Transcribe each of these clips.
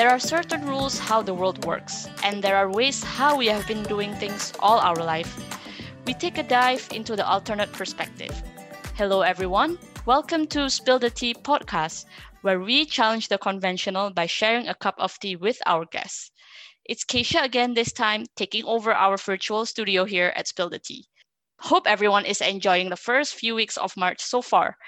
There are certain rules how the world works, and there are ways how we have been doing things all our life. We take a dive into the alternate perspective. Hello, everyone. Welcome to Spill the Tea podcast, where we challenge the conventional by sharing a cup of tea with our guests. It's Keisha again this time, taking over our virtual studio here at Spill the Tea. Hope everyone is enjoying the first few weeks of March so far.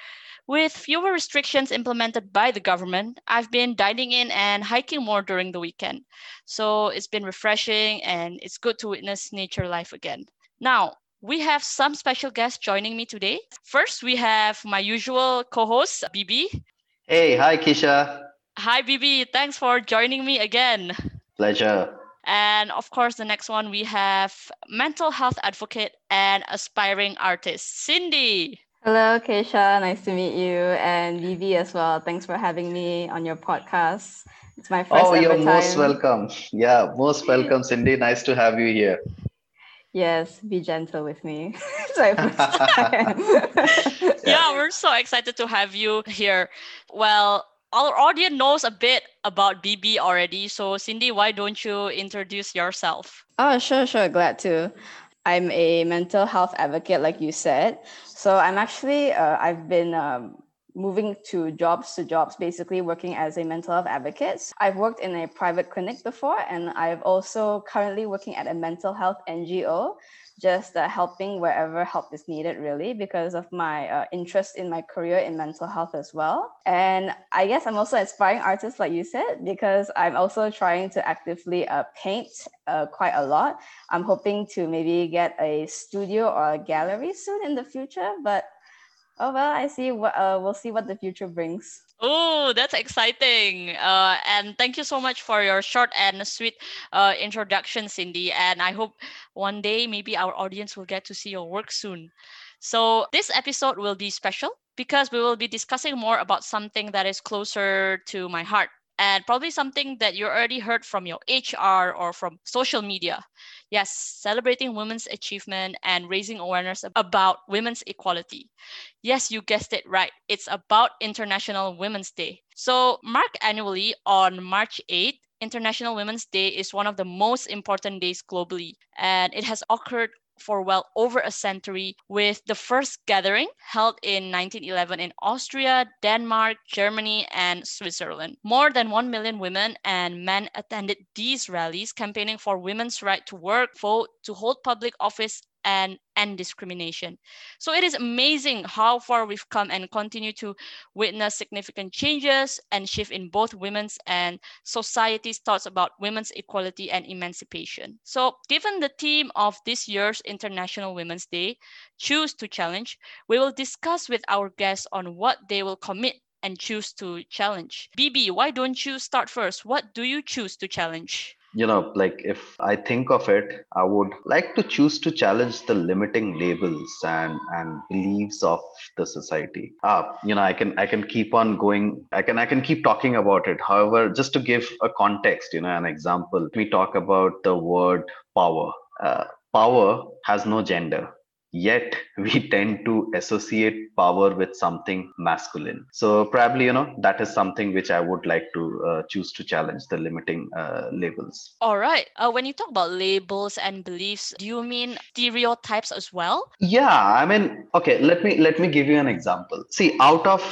With fewer restrictions implemented by the government, I've been dining in and hiking more during the weekend. So it's been refreshing and it's good to witness nature life again. Now, we have some special guests joining me today. First, we have my usual co host, Bibi. Hey, hi, Keisha. Hi, Bibi. Thanks for joining me again. Pleasure. And of course, the next one we have mental health advocate and aspiring artist, Cindy. Hello, Keisha. Nice to meet you. And Vivi as well. Thanks for having me on your podcast. It's my first Oh, you're ever most welcome. Yeah, most welcome, Cindy. Nice to have you here. Yes, be gentle with me. it's my first time. Yeah, we're so excited to have you here. Well, our audience knows a bit about BB already. So, Cindy, why don't you introduce yourself? Oh, sure, sure. Glad to. I'm a mental health advocate, like you said. So I'm actually, uh, I've been um, moving to jobs to jobs, basically working as a mental health advocate. I've worked in a private clinic before, and I've also currently working at a mental health NGO, just uh, helping wherever help is needed, really, because of my uh, interest in my career in mental health as well. And I guess I'm also an aspiring artist, like you said, because I'm also trying to actively uh, paint uh, quite a lot. I'm hoping to maybe get a studio or a gallery soon in the future, but oh well, I see what uh, we'll see what the future brings. Oh, that's exciting. Uh, and thank you so much for your short and sweet uh, introduction, Cindy. And I hope one day maybe our audience will get to see your work soon. So, this episode will be special because we will be discussing more about something that is closer to my heart and probably something that you already heard from your HR or from social media. Yes, celebrating women's achievement and raising awareness about women's equality. Yes, you guessed it right. It's about International Women's Day. So, marked annually on March 8th, International Women's Day is one of the most important days globally, and it has occurred for well over a century, with the first gathering held in 1911 in Austria, Denmark, Germany, and Switzerland. More than 1 million women and men attended these rallies campaigning for women's right to work, vote, to hold public office, and end discrimination. So it is amazing how far we've come and continue to witness significant changes and shift in both women's and society's thoughts about women's equality and emancipation. So given the theme of this year's International Women's Day, choose to challenge, we will discuss with our guests on what they will commit and choose to challenge. BB, why don't you start first? What do you choose to challenge? You know, like if I think of it, I would like to choose to challenge the limiting labels and and beliefs of the society. Ah, you know, I can I can keep on going. I can I can keep talking about it. However, just to give a context, you know, an example, we talk about the word power. Uh, power has no gender yet we tend to associate power with something masculine so probably you know that is something which i would like to uh, choose to challenge the limiting uh, labels All right. Uh, when you talk about labels and beliefs, do you mean stereotypes as well? yeah i mean okay let me let me give you an example see out of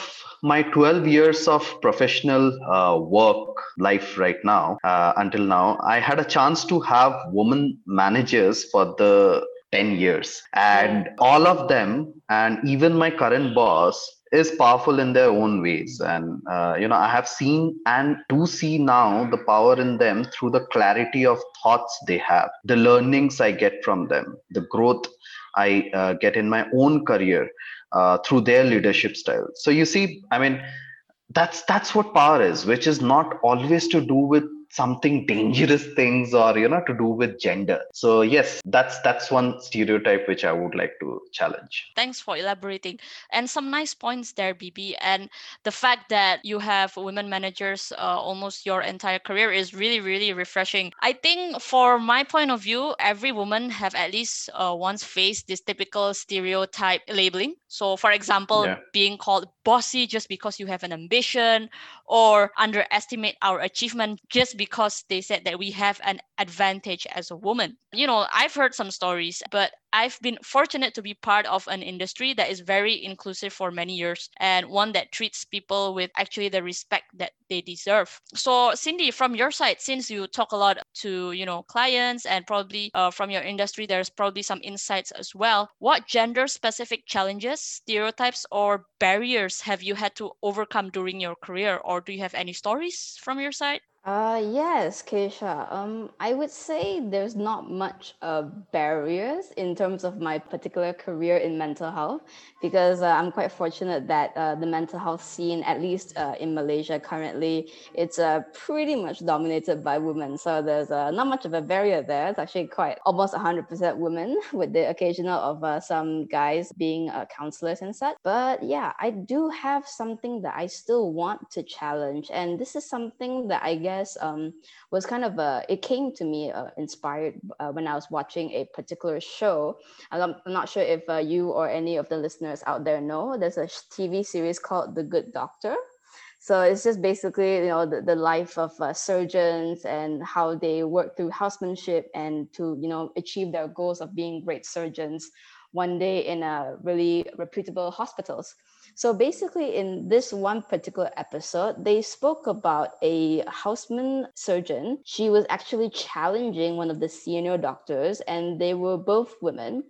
my 12 years of professional uh, work life right now uh, until now i had a chance to have women managers for the 10 years. And all of them and even my current boss is powerful in their own ways. And uh, you know i have seen and do see now the power in them through the clarity of thoughts they have the learnings i get from them the growth i uh, get in my own career uh, through their leadership style. So you see i mean that's that's what power is which is not always to do with something dangerous things or you know to do with gender. So yes that's that's one stereotype which i would like to challenge. Thanks for elaborating. And some nice points there bb and the fact that you have women managers uh, almost your entire career is really really refreshing. I think for my point of view every woman have at least uh, once faced this typical stereotype labeling. So for example yeah. being called bossy just because you have an ambition or underestimate our achievement just because they said that we have an advantage as a woman. You know, I've heard some stories, but I've been fortunate to be part of an industry that is very inclusive for many years and one that treats people with actually the respect that they deserve. So, Cindy, from your side, since you talk a lot to you know clients and probably uh, from your industry, there's probably some insights as well. What gender-specific challenges, stereotypes, or barriers have you had to overcome during your career, or do you have any stories from your side? Uh, yes, Keisha. Um, I would say there's not much uh, barriers in terms of my particular career in mental health because uh, I'm quite fortunate that uh, the mental health scene, at least uh, in Malaysia currently, it's uh, pretty much dominated by women. So there's uh, not much of a barrier there. It's actually quite almost 100% women with the occasional of uh, some guys being counselors and such. But yeah, I do have something that I still want to challenge. And this is something that I guess um, was kind of a, it came to me inspired when I was watching a particular show. I'm, not sure if you or any of the listeners out there know, there's a TV series called The Good Doctor. So it's just basically, you know, the, the life of uh, surgeons and how they work through housemanship and to, you know, achieve their goals of being great surgeons one day in a really reputable hospitals. So basically, in this one particular episode, they spoke about a houseman surgeon. She was actually challenging one of the senior doctors, and they were both women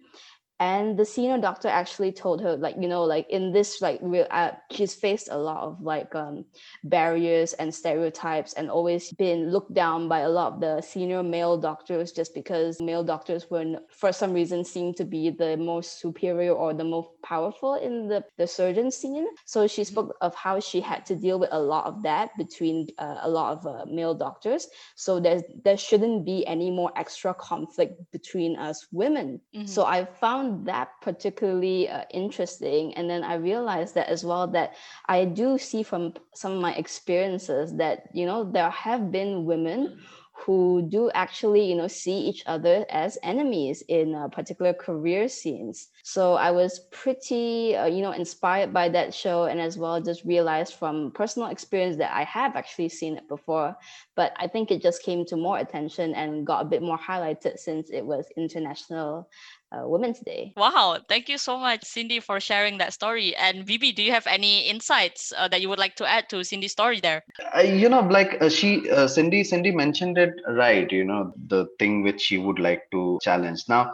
and the senior doctor actually told her like you know like in this like real uh, she's faced a lot of like um, barriers and stereotypes and always been looked down by a lot of the senior male doctors just because male doctors were for some reason seemed to be the most superior or the most powerful in the, the surgeon scene. So she spoke of how she had to deal with a lot of that between uh, a lot of uh, male doctors. So there's there shouldn't be any more extra conflict between us women. Mm-hmm. so i found that particularly uh, interesting and then i realized that as well that i do see from some of my experiences that you know there have been women who do actually you know see each other as enemies in uh, particular career scenes. So i was pretty uh, you know inspired by that show and as well just realized from personal experience that i have actually seen it before but i think it just came to more attention and got a bit more highlighted since it was international uh, Women's Day. Wow, thank you so much, Cindy, for sharing that story. And Bibi, do you have any insights uh, that you would like to add to Cindy's story there? Uh, you know, like uh, she, uh, Cindy, Cindy mentioned it right. You know, the thing which she would like to challenge now.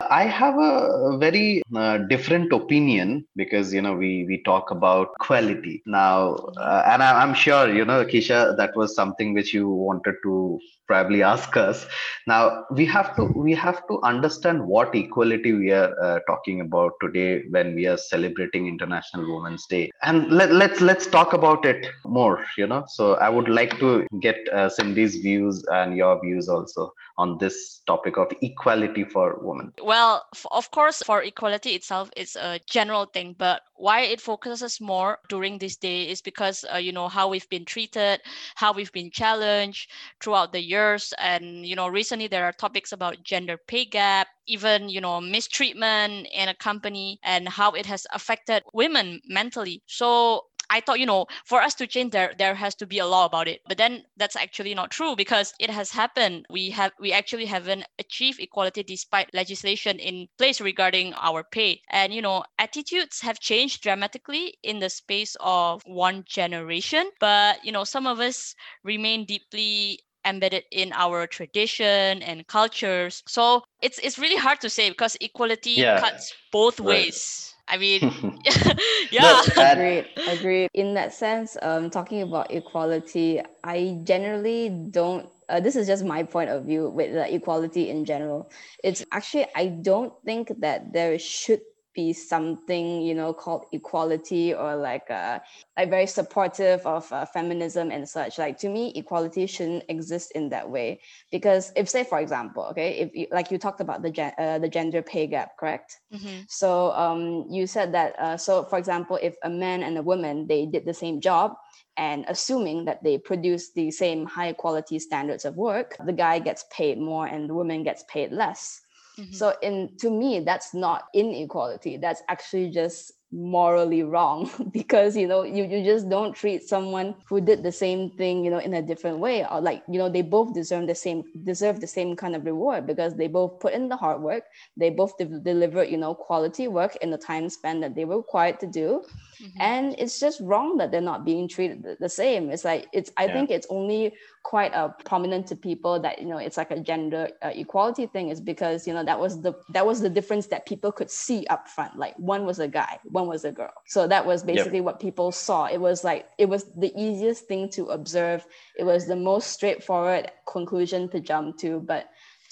I have a very uh, different opinion because you know we we talk about quality. Now, uh, and I, am sure you know Keisha that was something which you wanted to probably ask us. Now we have to we have to understand what equality we are uh, talking about today when we are celebrating international women's day. And let, let's let's talk about it more you know. So i would like to get uh, cindy's views and your views also on this topic of equality for women well of course for equality itself it's a general thing but why it focuses more during this day is because uh, you know how we've been treated how we've been challenged throughout the years. And you know recently there are topics about gender pay gap even you know mistreatment in a company and how it has affected women mentally. So I thought, you know, for us to change there, there has to be a law about it. But then that's actually not true because it has happened. We have we actually haven't achieved equality despite legislation in place regarding our pay. And you know, attitudes have changed dramatically in the space of one generation. But you know, some of us remain deeply embedded in our tradition and cultures. So it's it's really hard to say because equality yeah. cuts both right. ways. I mean, yeah. agreed. Agreed. In that sense, um, talking about equality, I generally don't. Uh, this is just my point of view with the equality in general. It's actually I don't think that there should be something you know called equality or like uh, like very supportive of uh, feminism and such. Like to me equality shouldn't exist in that way. Because if say for example okay if you, like you talked about the gen- uh, the gender pay gap correct? Mm-hmm. so um, you said that uh, so for example if a man and a woman they did the same job and assuming that they produce the same high quality standards of work the guy gets paid more and the woman gets paid less Mhm. so in to me, that's not inequality. That's actually just morally wrong because you know you, you just don't treat someone who did the same thing you know in a different way or like you know they both deserve the same deserve the same kind of reward because they both put in the hard work they both de- delivered you know quality work in the time span that they were required to do Mhm. and it's just wrong that they're not being treated the- same. It's like it's i Yeah. think it's only quite uh, prominent to people that you know it's like a gender uh, equality thing is because you know that was the that was the difference that people could see up front. Like one was a guy one was a girl. So that was basically what people saw. It was like it was the easiest thing to observe. It was the most straightforward conclusion to jump to. But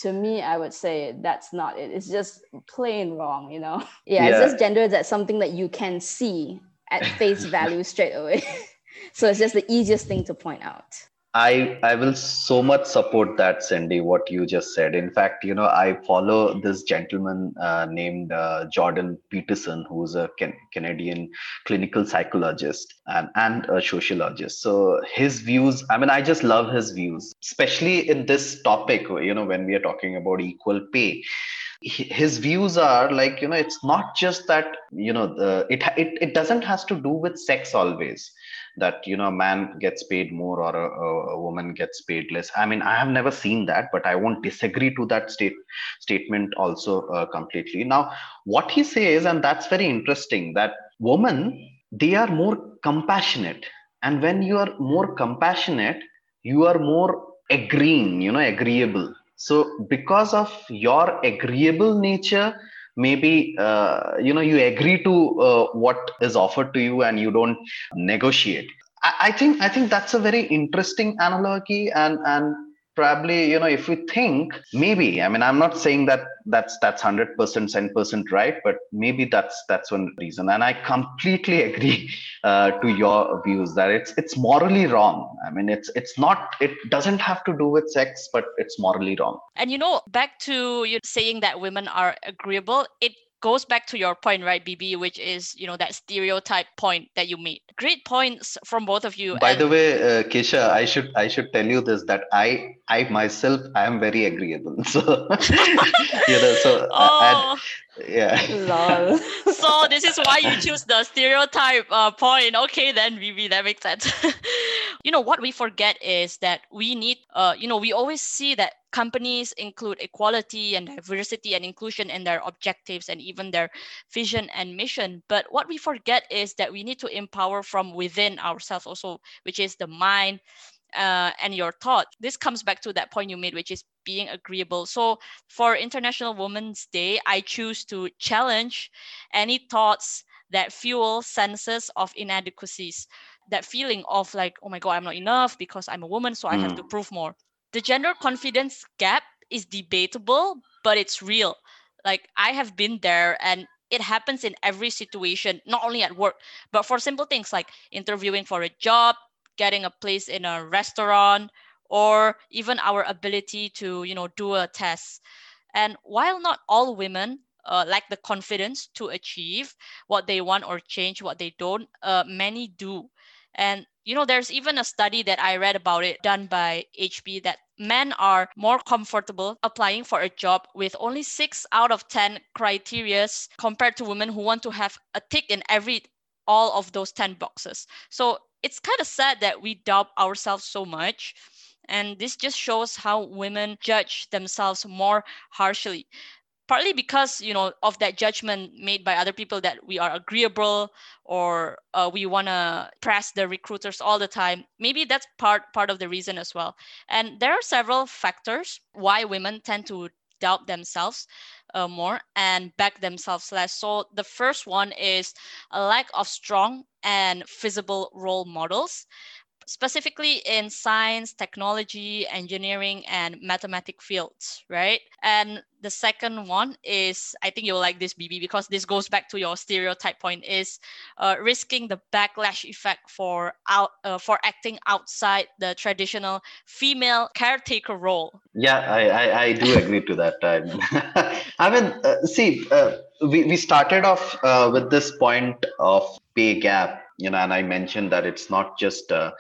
to me i would say that's not it. It's just plain wrong you know? Yeah, it's just gender that's something that you can see at face value straight away so it's just the easiest thing to point out I I will so much support that, Cindy. What you just said. In fact, you know, I follow this gentleman uh, named uh, Jordan Peterson, who's a Can- Canadian clinical psychologist and and a sociologist. So his views. I mean, I just love his views, especially in this topic. You know, when we are talking about equal pay his views are like you know it's not just that you know the it it, it doesn't has to do with sex always that you know a man gets paid more or a, a- woman gets paid less. I mean i have never seen that but i won't disagree to that state statement also uh, completely. Now what he says and that's very interesting that women they are more compassionate. And when you are more compassionate you are more agreeing you know agreeable so because of your agreeable nature maybe uh, you know you agree to uh, what is offered to you and you don't negotiate. I, I think i think that's a very interesting analogy and and probably you know if we think maybe i mean i'm not saying that that's that's 100% 10% right but maybe that's that's one reason. And i completely agree uh, to your views that it's it's morally wrong. I mean it's it's not it doesn't have to do with sex but it's morally wrong. And you know, back to you saying that women are agreeable, it goes back to your point, right, BB, which is, you know, that stereotype point that you made. Great points from both of you. by and- the way uh, keisha i should i should tell you this that i i myself i am very agreeable so you know so uh, and- oh, yeah lol so this is why you choose the stereotype uh, point. Okay, then BB, that makes sense. you know, what we forget is that we need, uh, you know, we always see that companies include equality and diversity and inclusion in their objectives and even their vision and mission. But what we forget is that we need to empower from within ourselves also, which is the mind, uh, and your thought. This comes back to that point you made, which is being agreeable. So for International Women's Day, I choose to challenge any thoughts that fuel senses of inadequacies, that feeling of like, oh my God, I'm not enough because I'm a woman, so I have to prove more. The gender confidence gap is debatable, but it's real. Like I have been there and it happens in every situation, not only at work, but for simple things like interviewing for a job, getting a place in a restaurant, or even our ability to, you know, do a test. And while not all women uh, lack the confidence to achieve what they want or change what they don't, uh, many do. And you know, there's even a study that I read about it done by HP that men are more comfortable applying for a job with only six out of 10 criterias compared to women who want to have a tick in every all of those 10 boxes. So it's kind of sad that we doubt ourselves so much. And this just shows how women judge themselves more harshly partly because you know of that judgment made by other people that we are agreeable or uh, we want to press the recruiters all the time maybe that's part part of the reason as well and there are several factors why women tend to doubt themselves uh, more and back themselves less. So the first one is a lack of strong and visible role models specifically in science, technology, engineering, and mathematic fields, right? And the second one is, I think you'll like this, BB, because this goes back to your stereotype point, is uh, risking the backlash effect for out uh, for acting outside the traditional female caretaker role. Yeah, I I, I do agree to that. I mean, I mean uh, see, uh, we we started off uh, with this point of pay gap, you know, and I mentioned that it's not just uh,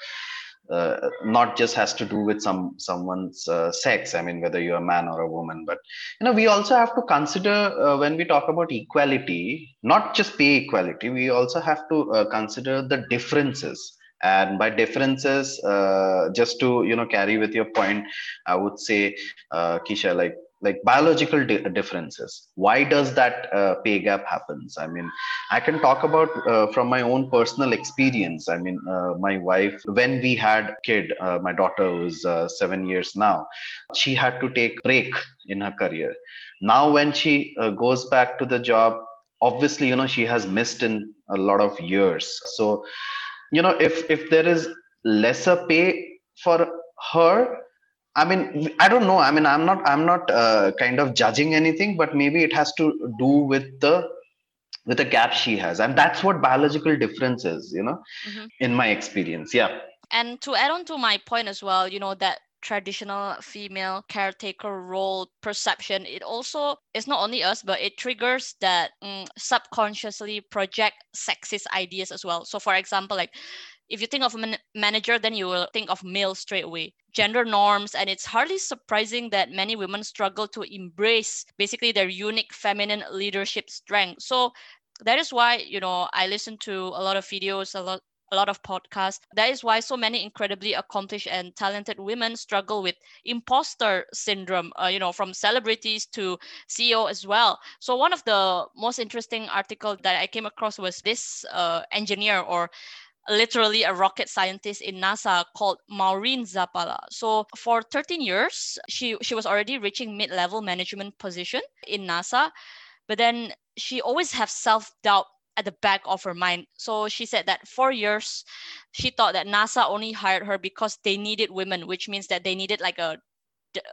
uh, not just has to do with some someone's uh, sex i mean whether you're a man or a woman but you know we also have to consider uh, when we talk about equality not just pay equality we also have to uh, consider the differences. And by differences uh, just to you know carry with your point i would say uh, keisha like like biological di- differences. Why does that uh, pay gap happens? I mean i can talk about uh, from my own personal experience. I mean uh, my wife when we had kid uh, my daughter was uh, 7 years now she had to take break in her career. Now when she uh, goes back to the job obviously you know she has missed in a lot of years. So you know if if there is lesser pay for her I mean, I don't know. I mean, I'm not, I'm not uh, kind of judging anything, but maybe it has to do with the with the gap she has, and that's what biological difference is. You know, mm-hmm. in my experience, yeah. And to add on to my point as well, you know that traditional female caretaker role perception it also it's not only us but it triggers that um, subconsciously project sexist ideas as well so for example like if you think of a man- manager, then you will think of male straight away. Gender norms, and it's hardly surprising that many women struggle to embrace basically their unique feminine leadership strength. So that is why you know I listen to a lot of videos, a lot a lot of podcasts. That is why so many incredibly accomplished and talented women struggle with imposter syndrome, uh, you know, from celebrities to CEO as well. So one of the most interesting article that I came across was this uh, engineer or literally a rocket scientist in NASA called Maureen Zappala. So for 13 years, she, she was already reaching mid-level management position in NASA, but then she always have self-doubt at the back of her mind. So she said that for years, she thought that NASA only hired her because they needed women, which means that they needed like a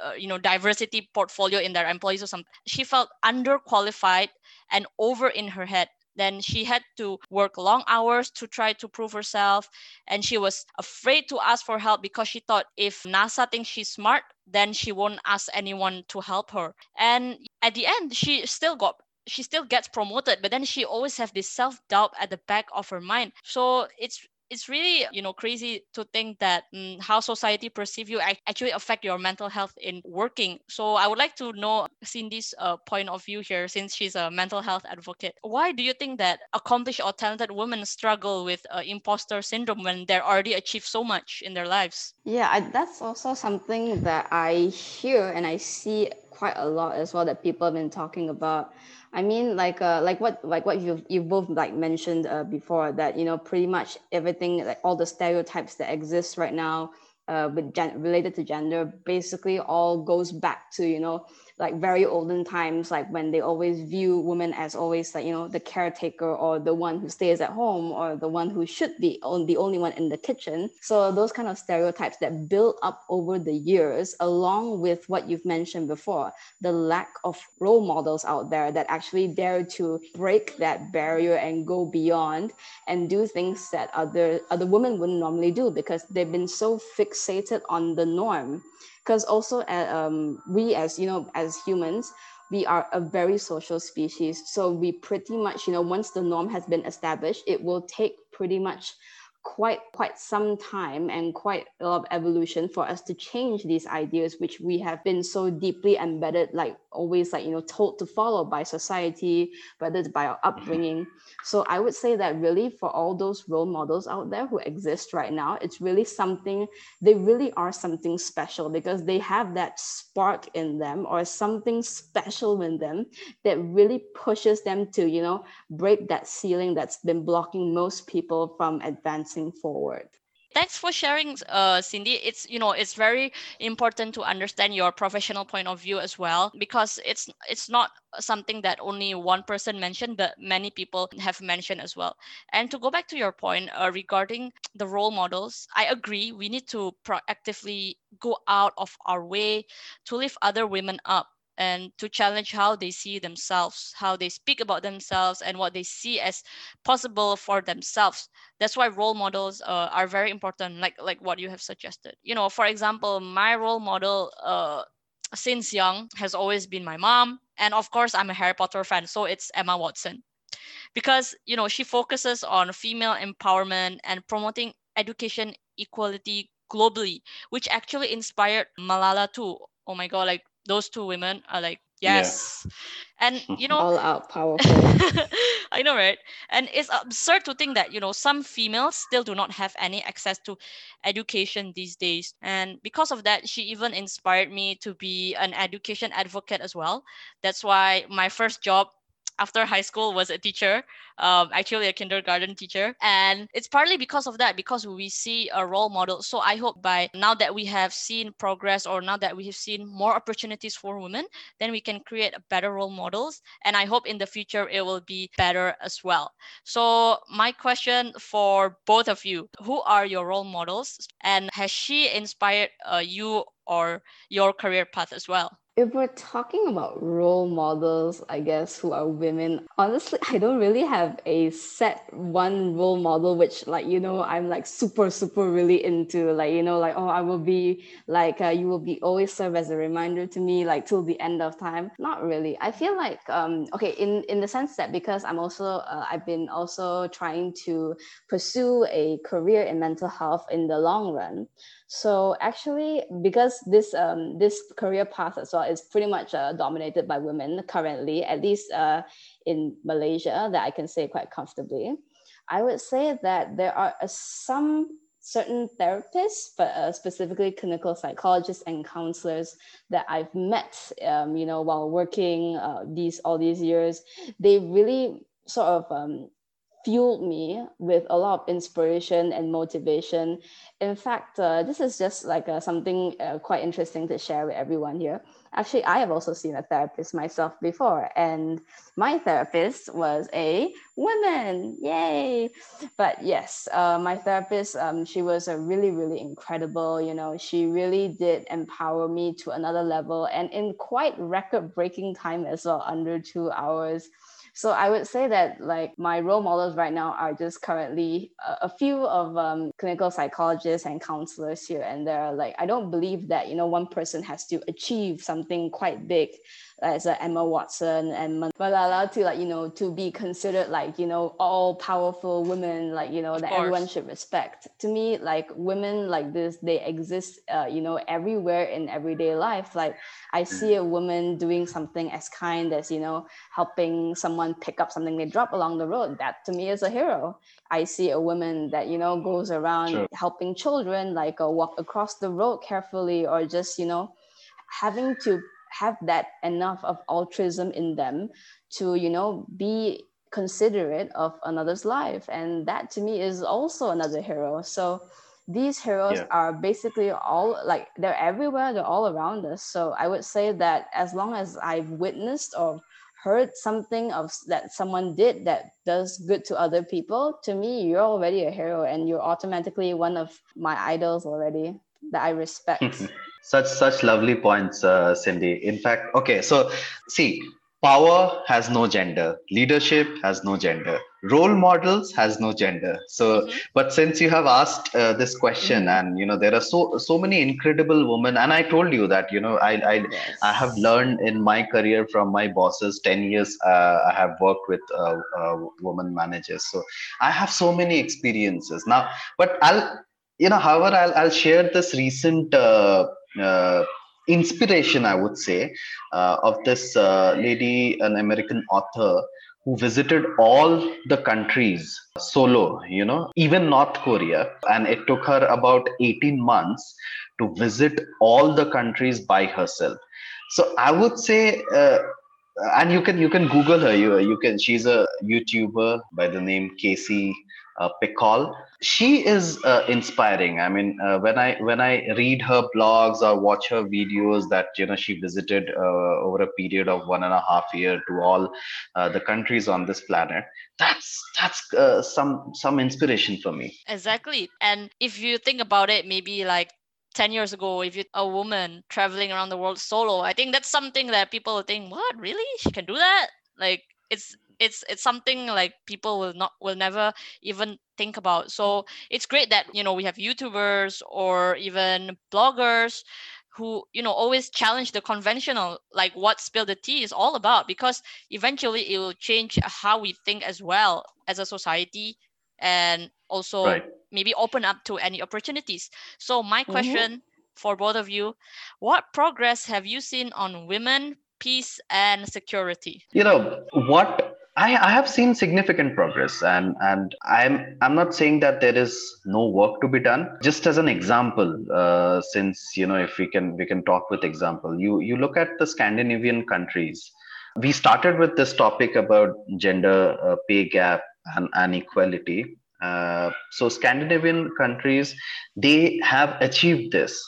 uh, you know diversity portfolio in their employees or something. She felt underqualified and over in her head then she had to work long hours to try to prove herself. And she was afraid to ask for help because she thought if NASA thinks she's smart, then she won't ask anyone to help her. And at the end, she still got she still gets promoted but then she always have this self-doubt at the back of her mind so it's it's really you know crazy to think that um, how society perceive you actually affect your mental health in working. So i would like to know cindy's uh, point of view here since she's a mental health advocate. Why do you think that accomplished or talented women struggle with uh, imposter syndrome when they're already achieved so much in their lives? Yeah I, that's also something that i hear and i see quite a lot as well that people have been talking about. I mean, like uh, like what like what you you both like mentioned uh, before that you know pretty much everything like all the stereotypes that exist right now uh, with gen- related to gender basically all goes back to you know like very olden times, like when they always view women as always like, you know, the caretaker or the one who stays at home or the one who should be on the only one in the kitchen. So those kind of stereotypes that build up over the years, along with what you've mentioned before, the lack of role models out there that actually dare to break that barrier and go beyond and do things that other other women wouldn't normally do because they've been so fixated on the norm because also um, we as you know as humans we are a very social species. So we pretty much you know once the norm has been established it will take pretty much quite quite some time and quite a lot of evolution for us to change these ideas which we have been so deeply embedded like always like you know told to follow by society whether it's by our mm-hmm. upbringing. So i would say that really for all those role models out there who exist right now it's really something they really are something special because they have that spark in them or something special in them that really pushes them to you know break that ceiling that's been blocking most people from advancing forward Thanks for sharing, uh, Cindy. It's you know it's very important to understand your professional point of view as well because it's it's not something that only one person mentioned, but many people have mentioned as well. And to go back to your point uh, regarding the role models, I agree. We need to proactively go out of our way to lift other women up and to challenge how they see themselves, how they speak about themselves, and what they see as possible for themselves. That's why role models uh, are very important, like like what you have suggested. You know, for example, my role model uh, since young has always been my mom, and of course, I'm a Harry Potter fan, so it's Emma Watson, because you know she focuses on female empowerment and promoting education equality globally, which actually inspired Malala too. Oh my god, like those two women are like yes. Yeah. and you know all out powerful. I know right? And it's absurd to think that you know some females still do not have any access to education these days. And because of that she even inspired me to be an education advocate as well. That's why my first job after high school was a teacher, um, actually a kindergarten teacher. And it's partly because of that, because we see a role model. So I hope by now that we have seen progress or now that we have seen more opportunities for women, then we can create better role models. And I hope in the future it will be better as well. So my question for both of you, who are your role models? And has she inspired uh, you or your career path as well? If we're talking about role models, I guess, who are women, honestly, I don't really have a set one role model, which, like, you know, I'm like super, super really into, like, you know, like, oh, I will be like, uh, you will be always serve as a reminder to me, like, till the end of time. Not really. I feel like, um, okay, in, in the sense that because I'm also, uh, I've been also trying to pursue a career in mental health in the long run. So actually, because this um, this career path as well is pretty much uh, dominated by women currently, at least uh, in Malaysia, that I can say quite comfortably. I would say that there are uh, some certain therapists, but uh, specifically clinical psychologists and counselors that I've met, um, you know, while working uh, these all these years, they really sort of um, fueled me with a lot of inspiration and motivation. In fact, uh, this is just like uh, something uh, quite interesting to share with everyone here. Actually, I have also seen a therapist myself before, and my therapist was a woman. Yay! But yes, uh, my therapist, um, she was a really, really incredible. You know, she really did empower me to another level, and in quite record-breaking time as well, under two hours so I would say that like my role models right now are just currently a, a few of um, clinical psychologists and counselors here and there. Are like I don't believe that you know one person has to achieve something quite big as a Emma Watson and Malala to like you know to be considered like you know all powerful women like you know of that course. everyone should respect. To me, like women like this, they exist uh, you know everywhere in everyday life. Like I see a woman doing something as kind as you know helping someone pick up something they drop along the road. That to me is a hero. I see a woman that you know goes around sure. helping children like uh, walk across the road carefully or just you know having to have that enough of altruism in them to you know be considerate of another's life. And that to me is also another hero. So these heroes yeah. are basically all like they're everywhere they're all around us. So i would say that as long as i've witnessed or heard something of that someone did that does good to other people to me you're already a hero and you're automatically one of my idols already that i respect such such lovely points uh, cindy in fact okay so see power has no gender leadership has no gender role models has no gender so mm-hmm. but since you have asked uh, this question mm-hmm. and you know there are so so many incredible women and i told you that you know i i, yes. I have learned in my career from my bosses 10 years uh, i have worked with uh, uh women managers so i have so many experiences now but i'll you know however i'll, I'll share this recent uh, inspiration, I would say, uh, of this uh, lady, an American author who visited all the countries solo, you know, even North Korea. And it took her about 18 months to visit all the countries by herself. So I would say, uh, and you can you can google her you, you can she's a youtuber by the name cassie uh, Pecol. She is uh, inspiring. I mean, uh, when I when I read her blogs or watch her videos that you know she visited uh, over a period of one and a half year to all uh, the countries on this planet, that's that's uh, some some inspiration for me. Exactly, and if you think about it, maybe like 10 years ago if you're a woman traveling around the world solo i think that's something that people think what really she can do that like it's it's it's something like people will not will never even think about so it's great that you know we have youtubers or even bloggers who you know always challenge the conventional like what spill the tea is all about because eventually it will change how we think as well as a society and also right. maybe open up to any opportunities so my mm-hmm. question mm-hmm. for both of you what progress have you seen on women peace and security you know what I, I have seen significant progress and and i'm i'm not saying that there is no work to be done. Just as an example uh, since you know if we can we can talk with example you you look at the scandinavian countries. We started with this topic about gender uh, pay gap and inequality uh, so scandinavian countries they have achieved this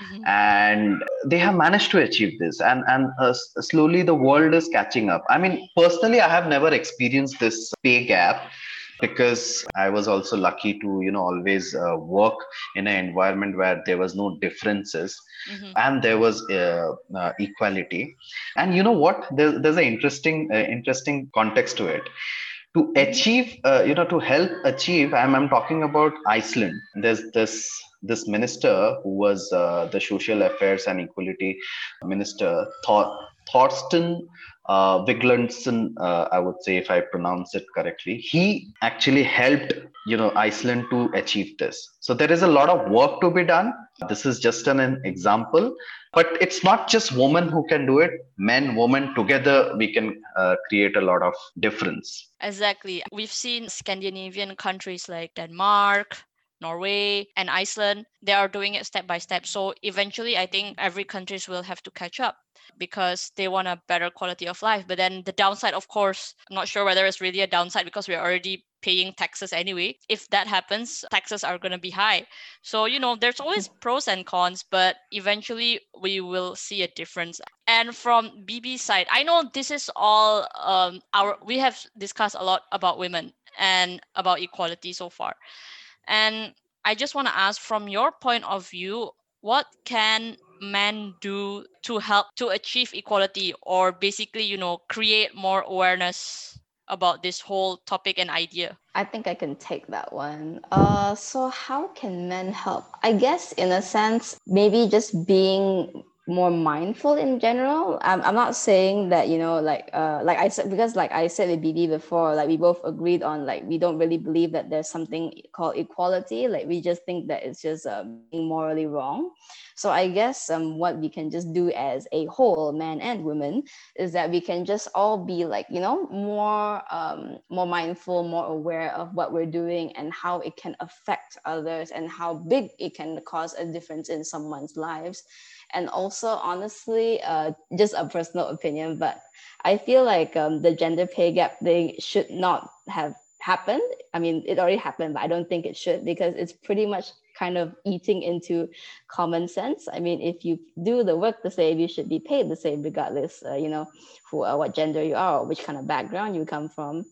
Mm-hmm. and they have managed to achieve this. And and uh, slowly the world is catching up. I mean personally i have never experienced this pay gap because i was also lucky to you know always uh, work in an environment where there was no differences mm-hmm. and there was uh, uh equality. And you know what? There's, there's an interesting uh, interesting context to it. To achieve uh, you know to help achieve I'm, I'm talking about iceland. There's this this minister who was uh, the social affairs and equality minister Thor- thorsten uh, uh, I would say, if I pronounce it correctly, he actually helped, you know, Iceland to achieve this. So there is a lot of work to be done. This is just an, an example, but it's not just women who can do it. Men, women together, we can uh, create a lot of difference. Exactly. We've seen Scandinavian countries like Denmark, Norway and Iceland, they are doing it step by step. So eventually, I think every countries will have to catch up because they want a better quality of life. But then the downside, of course, I'm not sure whether it's really a downside because we're already paying taxes anyway. If that happens, taxes are going to be high. So, you know, there's always pros and cons, but eventually we will see a difference. And from BB's side, I know this is all um, our, we have discussed a lot about women and about equality so far. And I just want to ask from your point of view, what can men do to help to achieve equality or basically, you know, create more awareness about this whole topic and idea? I think I can take that one. Uh, so how can men help? I guess in a sense, maybe just being more mindful in general. I'm, I'm not saying that, you know, like uh like I said because like I said with BB before, like we both agreed on like we don't really believe that there's something called equality. Like we just think that it's just being morally wrong. So I guess um what we can just do as a whole, man and women, is that we can just all be like, you know, more um more mindful, more aware of what we're doing and how it can affect others and how big it can cause a difference in someone's lives and also honestly uh, just a personal opinion but i feel like um, the gender pay gap thing should not have happened. I mean it already happened but i don't think it should because it's pretty much kind of eating into common sense. I mean if you do the work the same you should be paid the same regardless uh, you know who uh, what gender you are or which kind of background you come from.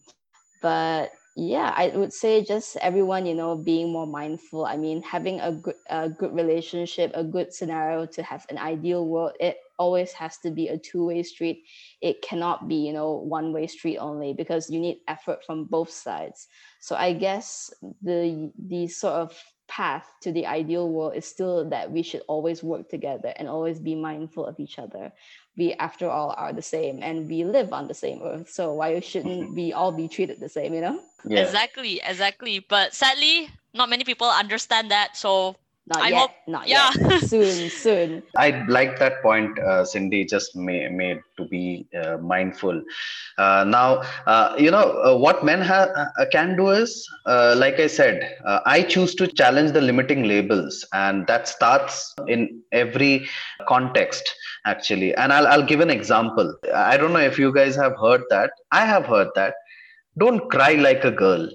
But yeah i would say just everyone you know being more mindful. I mean having a good a good relationship a good scenario to have an ideal world it always has to be a two-way street. It cannot be you know one way street only because you need effort from both sides. So i guess the the sort of path to the ideal world is still that we should always work together and always be mindful of each other. We after all are the same and we live on the same earth. So why shouldn't mm-hmm. we all be treated the same you know? Yeah. exactly exactly. But sadly not many people understand that. So Not I yet. hope- not yeah. yet. soon, soon. I like that point, uh, Cindy, just ma- made to be uh, mindful. Uh, now, uh, you know, uh, what men ha- uh, can do is, uh, like I said, uh, I choose to challenge the limiting labels, and that starts in every context, actually. And I'll, I'll give an example. I don't know if you guys have heard that. I have heard that. Don't cry like a girl.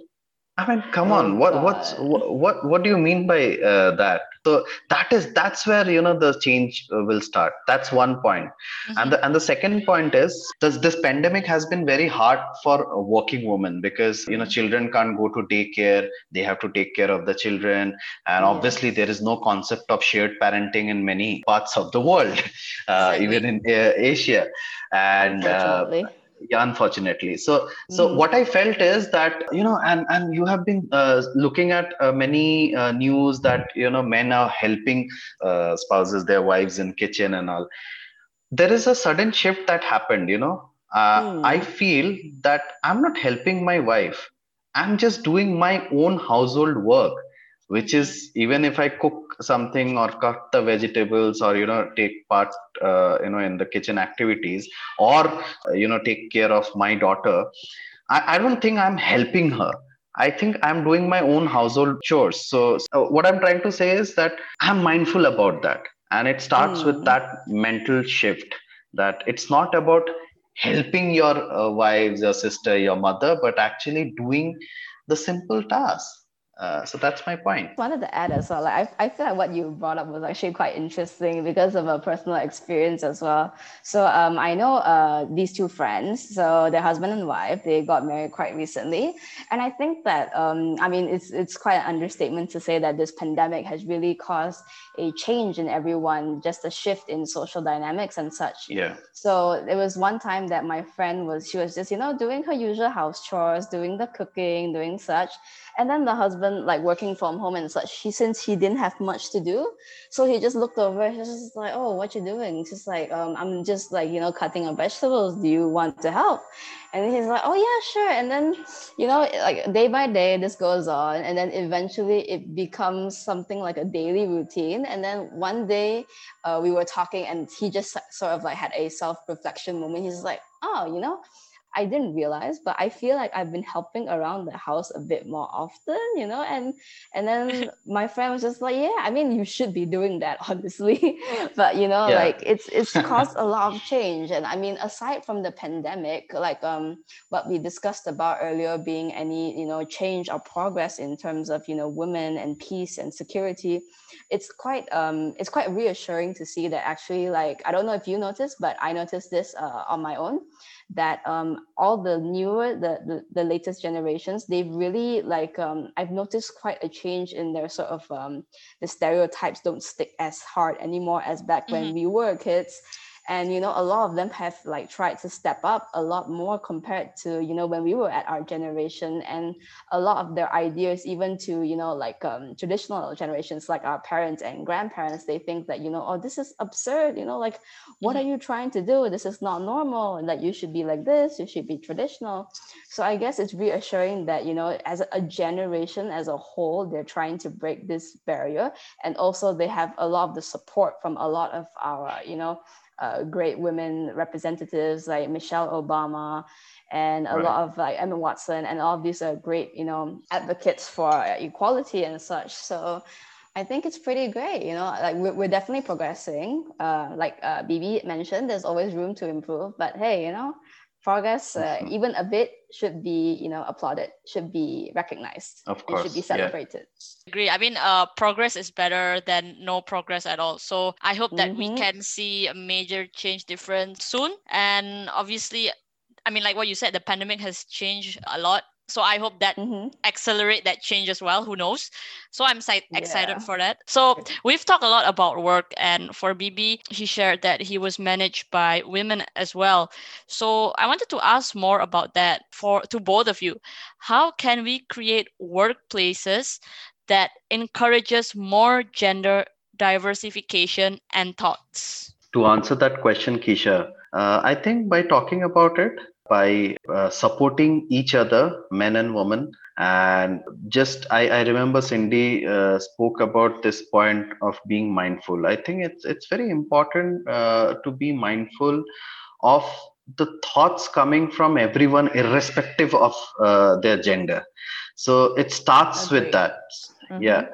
I mean, come Oh, on. What what's God. what what what do you mean by uh, that? So that is that's where you know the change uh, will start. That's one point. Mhm. And the and the second point is this this pandemic has been very hard for working women because you know children can't go to daycare. They have to take care of the children, and obviously there is no concept of shared parenting in many parts of the world, uh, even in uh, Asia. And uh. Yeah unfortunately so so Mhm. what i felt is that you know and and you have been uh, looking at uh, many uh, news that you know men are helping uh, spouses their wives in kitchen and all there is a sudden shift that happened you know uh, Hmm. i feel that i'm not helping my wife i'm just doing my own household work which is even if i cook something or cut the vegetables or you know take part uh, you know in the kitchen activities or uh, you know take care of my daughter I, I don't think i'm helping her. I think i'm doing my own household chores. So, so what i'm trying to say is that i'm mindful about that. And it starts with Mm. that mental shift that it's not about helping your uh, wives your sister your mother but actually doing the simple tasks uh, so that's my point wanted to add as well. Like I, I feel like what you brought up was actually quite interesting because of a personal experience as well. So um, I know uh, these two friends. So their husband and wife, they got married quite recently, and I think that um, I mean it's it's quite an understatement to say that this pandemic has really caused a change in everyone, just a shift in social dynamics and such. yeah So there was one time that my friend was, she was just, you know, doing her usual house chores, doing the cooking, doing such. And then the husband, like working from home and such, he, since he didn't have much to do, so he just looked over, he's just like, oh, what you doing? She's like, um, I'm just like, you know, cutting up vegetables. Do you want to help? And he's like, oh, yeah, sure. And then, you know, like day by day, this goes on. And then eventually it becomes something like a daily routine. And then one day, uh, we were talking and he just sort of like had a self-reflection moment. He's like oh you know i didn't realize but i feel like i've been helping around the house a bit more often you know? And and then my friend was just like yeah i mean you should be doing that honestly. But you know Yeah. like it's it's caused a lot of change. And i mean aside from the pandemic like um what we discussed about earlier being any you know change or progress in terms of you know women and peace and security it's quite um it's quite reassuring to see that actually like i don't know if you noticed but i noticed this uh, on my own that um all the newer the, the the latest generations they've really like um i've noticed quite a change in their sort of um the stereotypes don't stick as hard anymore as back when we were kids and you know a lot of them have like tried to step up a lot more compared to you know when we were at our generation. And a lot of their ideas even to you know like um, traditional generations like our parents and grandparents they think that you know oh this is absurd you know like what are you trying to do? This is not normal and that you should be like this you should be traditional. So i guess it's reassuring that you know as a generation as a whole they're trying to break this barrier. And also they have a lot of the support from a lot of our you know uh, great women representatives like Michelle Obama and a Right. lot of like Emma Watson and all of these are great, you know, advocates for equality and such. So I think it's pretty great, you know, like we're, we're definitely progressing. Uh, like uh, Bibi mentioned, there's always room to improve, but hey, you know, progress, uh, Mhm. even a bit should be, you know, applauded, should be recognized, Of and should be course, yeah. celebrated. agree i mean uh progress is better than no progress at all so i hope that we Mhm. can see a major change difference soon and obviously i mean like what you said the pandemic has changed a lot so i hope that Mhm. accelerate that change as well. Who knows? So i'm si- excited Yeah. for that. So we've talked a lot about work and for bb he shared that he was managed by women as well. So i wanted to ask more about that for to both of you. How can we create workplaces that encourages more gender diversification and thoughts? To answer that question, Keisha, uh, I think by talking about it, by uh, supporting each other, men and women, and just i, I remember cindy uh, spoke about this point of being mindful. I think it's it's very important uh, to be mindful of the thoughts coming from everyone irrespective of uh, their gender. So it starts with that. Mm-hmm. yeah.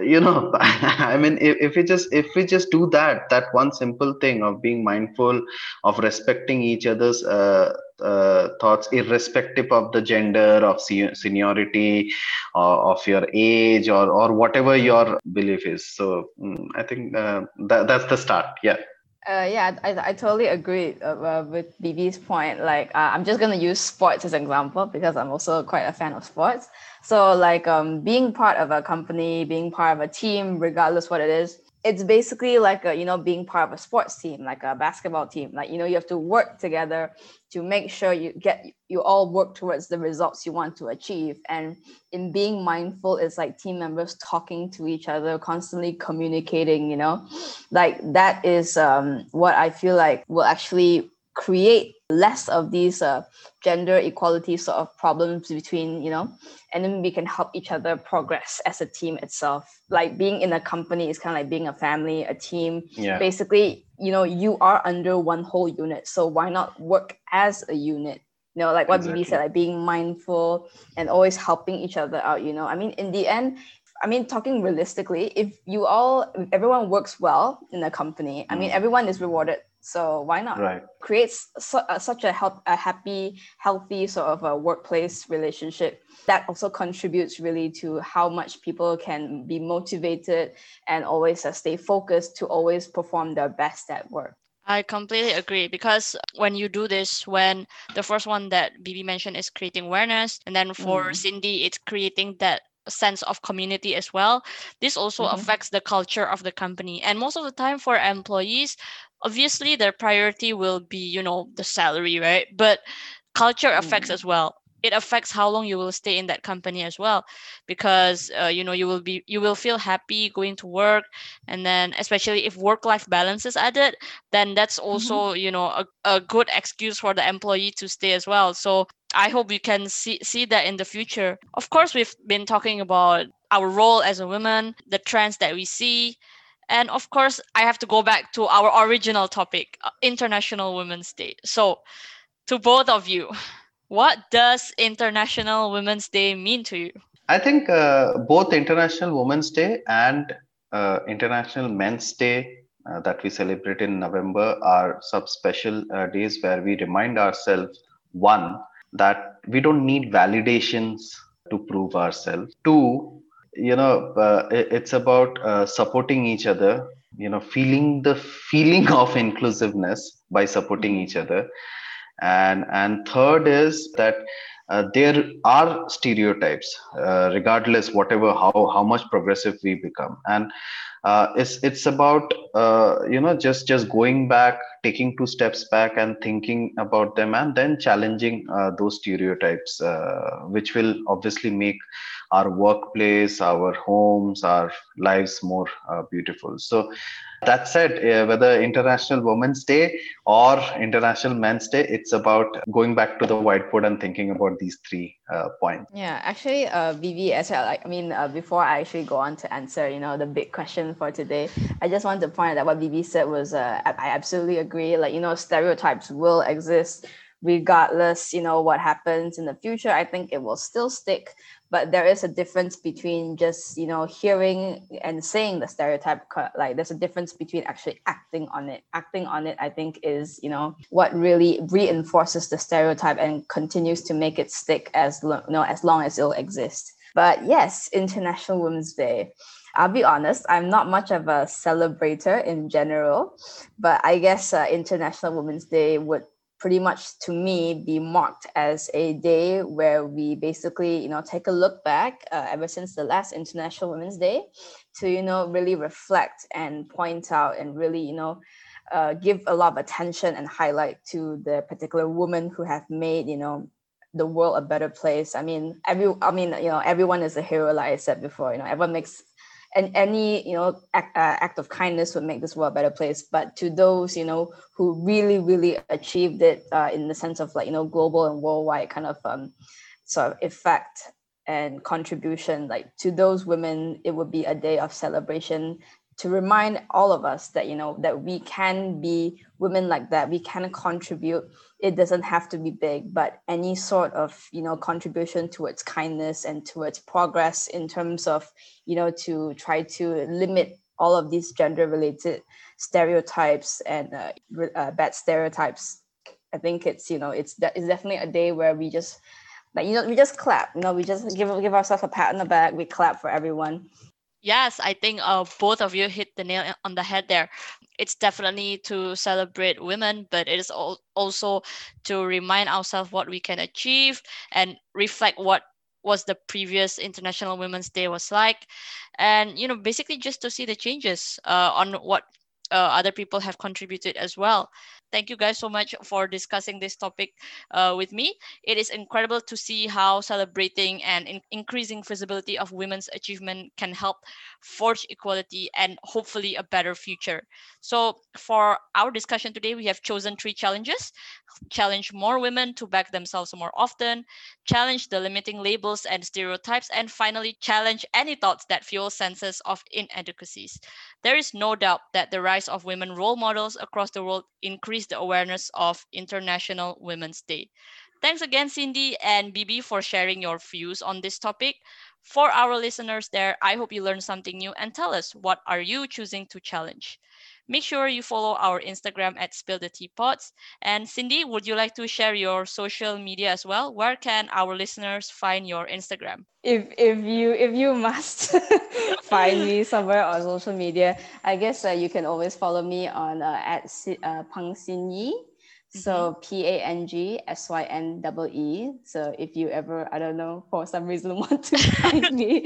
You know i mean if, if we just if we just do that that one simple thing of being mindful of respecting each other's uh, uh, thoughts irrespective of the gender of seniority or of your age or or whatever your belief is so mm, i think uh, that, that's the start yeah uh, yeah, I, I totally agree uh, uh with BB's point. Like, uh, I'm just gonna use sports as an example because I'm also quite a fan of sports. So, like, um, being part of a company, being part of a team, regardless what it is, it's basically like a, you know being part of a sports team like a basketball team like you know you have to work together to make sure you get you all work towards the results you want to achieve. And in being mindful it's like team members talking to each other constantly communicating you know? Like that is um, what i feel like will actually create less of these uh, gender equality sort of problems between you know and then we can help each other progress as a team itself like being in a company is kind of like being a family a team yeah. basically you know you are under one whole unit so why not work as a unit you know like what exactly. said like being mindful and always helping each other out you know i mean in the end I mean, talking realistically, if you all, if everyone works well in a company, I mean, mm. everyone is rewarded so why not? Right. Creates su- uh, such a help a happy, healthy sort of a workplace relationship that also contributes really to how much people can be motivated and always uh, stay focused to always perform their best at work. I completely agree because when you do this, when the first one that Bibi mentioned is creating awareness, and then for mm. Cindy, it's creating that sense of community as well. This also mm-hmm. affects the culture of the company. And most of the time for employees, obviously their priority will be you know the salary right but culture affects mm. as well it affects how long you will stay in that company as well because uh, you know you will be you will feel happy going to work and then especially if work life balance is added then that's also mm-hmm. you know a, a good excuse for the employee to stay as well so i hope we can see see that in the future of course we've been talking about our role as a woman the trends that we see and of course, I have to go back to our original topic, uh, International Women's Day. So, to both of you, what does International Women's Day mean to you? I think uh, both International Women's Day and uh, International Men's Day uh, that we celebrate in November are some special uh, days where we remind ourselves one, that we don't need validations to prove ourselves, two, you know uh, it's about uh, supporting each other you know feeling the feeling of inclusiveness by supporting each other. And and third is that uh, there are stereotypes uh, regardless whatever how how much progressive we become. And uh, it's it's about uh, you know just just going back taking two steps back and thinking about them and then challenging uh, those stereotypes uh, which will obviously make our workplace our homes our lives more uh, beautiful so that said, uh, whether International Women's Day or International Men's Day, it's about going back to the whiteboard and thinking about these three uh, points. Yeah, actually, uh, Bibi, as well, I mean, uh, before I actually go on to answer, you know, the big question for today, I just want to point out that what Bibi said was, uh, I absolutely agree. Like you know, stereotypes will exist regardless, you know, what happens in the future. I think it will still stick but there is a difference between just you know hearing and saying the stereotype like there's a difference between actually acting on it. Acting on it i think is you know what really reinforces the stereotype and continues to make it stick as you know as long as it'll exist. But yes international women's day. I'll be honest, I'm not much of a celebrator in general, but I guess uh, International Women's Day would pretty much to me be marked as a day where we basically you know take a look back uh, ever since the last international women's day to you know really reflect and point out and really you know uh, give a lot of attention and highlight to the particular woman who have made you know the world a better place. I mean every i mean you know everyone is a hero like i said before. You know everyone makes and any you know act, uh, act of kindness would make this world a better place. But to those you know who really really achieved it uh, in the sense of like you know global and worldwide kind of um, sort of effect and contribution like to those women it would be a day of celebration to remind all of us that you know that we can be women like that. We can contribute. It doesn't have to be big but any sort of you know contribution towards kindness and towards progress in terms of you know to try to limit all of these gender related stereotypes and uh, uh, bad stereotypes i think it's you know it's de- it's definitely a day where we just like you know we just clap. You know we just give give ourselves a pat on the back. We clap for everyone Yes, I think uh, both of you hit the nail on the head there. It's definitely to celebrate women, but it is also to remind ourselves what we can achieve and reflect what was the previous International Women's Day was like, and you know basically just to see the changes uh, on what uh, other people have contributed as well. Thank you guys so much for discussing this topic uh, with me. It is incredible to see how celebrating and in- increasing visibility of women's achievement can help forge equality and hopefully a better future. So, for our discussion today, we have chosen three challenges challenge more women to back themselves more often, challenge the limiting labels and stereotypes, and finally, challenge any thoughts that fuel senses of inadequacies. There is no doubt that the rise of women role models across the world increase the awareness of International Women's Day. Thanks again, Cindy and Bibi, for sharing your views on this topic. For our listeners there, I hope you learned something new and tell us what are you choosing to challenge. Make sure you follow our Instagram at Spill the Teapots. And Cindy, would you like to share your social media as well? Where can our listeners find your Instagram? If if you if you must find me somewhere on social media, I guess uh, you can always follow me on uh, at uh, Pang Xin Yi so mm-hmm. P A N G S Y N double E. So if you ever, I don't know, for some reason want to find me,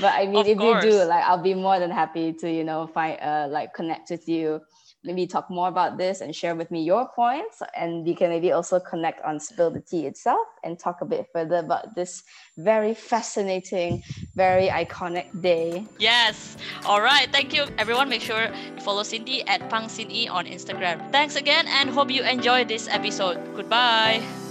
but I mean, of if course. you do, like, I'll be more than happy to, you know, find, uh, like, connect with you maybe talk more about this and share with me your points. And we can maybe also connect on Spill the Tea itself and talk a bit further about this very fascinating, very iconic day. Yes. All right. Thank you, everyone. Make sure you follow Cindy at Pang Cindy on Instagram. Thanks again and hope you enjoyed this episode. Goodbye.